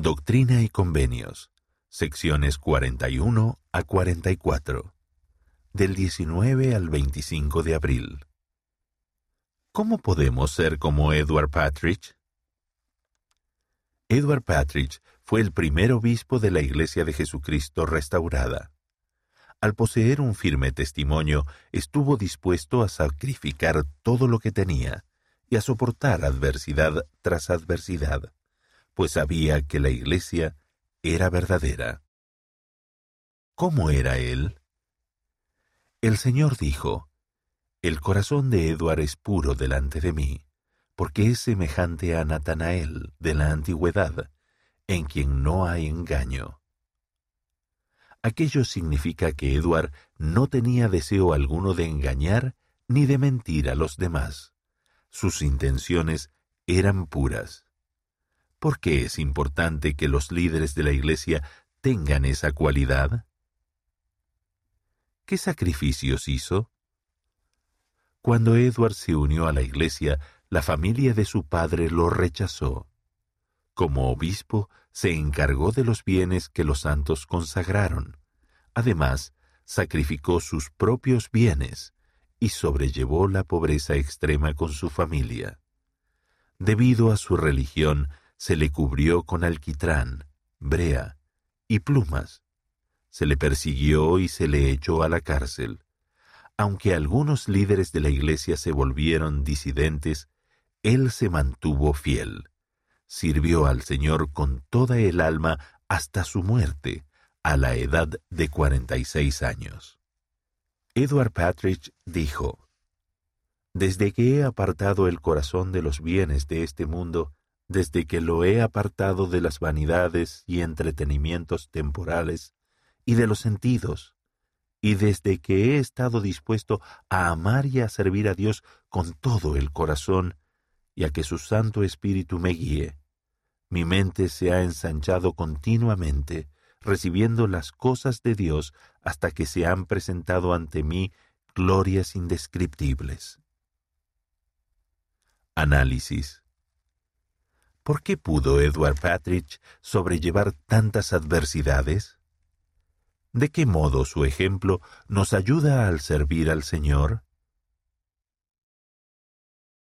Doctrina y Convenios, secciones 41 a 44, del 19 al 25 de abril. ¿Cómo podemos ser como Edward Patridge? Edward Patridge fue el primer obispo de la Iglesia de Jesucristo restaurada. Al poseer un firme testimonio, estuvo dispuesto a sacrificar todo lo que tenía y a soportar adversidad tras adversidad pues sabía que la iglesia era verdadera. ¿Cómo era él? El Señor dijo, El corazón de Eduard es puro delante de mí, porque es semejante a Natanael de la antigüedad, en quien no hay engaño. Aquello significa que Eduard no tenía deseo alguno de engañar ni de mentir a los demás. Sus intenciones eran puras. ¿Por qué es importante que los líderes de la Iglesia tengan esa cualidad? ¿Qué sacrificios hizo? Cuando Edward se unió a la Iglesia, la familia de su padre lo rechazó. Como obispo, se encargó de los bienes que los santos consagraron. Además, sacrificó sus propios bienes y sobrellevó la pobreza extrema con su familia. Debido a su religión, se le cubrió con alquitrán, brea y plumas. Se le persiguió y se le echó a la cárcel. Aunque algunos líderes de la iglesia se volvieron disidentes, él se mantuvo fiel. Sirvió al Señor con toda el alma hasta su muerte, a la edad de cuarenta y seis años. Edward Patridge dijo, Desde que he apartado el corazón de los bienes de este mundo, desde que lo he apartado de las vanidades y entretenimientos temporales y de los sentidos, y desde que he estado dispuesto a amar y a servir a Dios con todo el corazón, y a que su Santo Espíritu me guíe, mi mente se ha ensanchado continuamente, recibiendo las cosas de Dios hasta que se han presentado ante mí glorias indescriptibles. Análisis ¿Por qué pudo Edward Patridge sobrellevar tantas adversidades? ¿De qué modo su ejemplo nos ayuda al servir al Señor?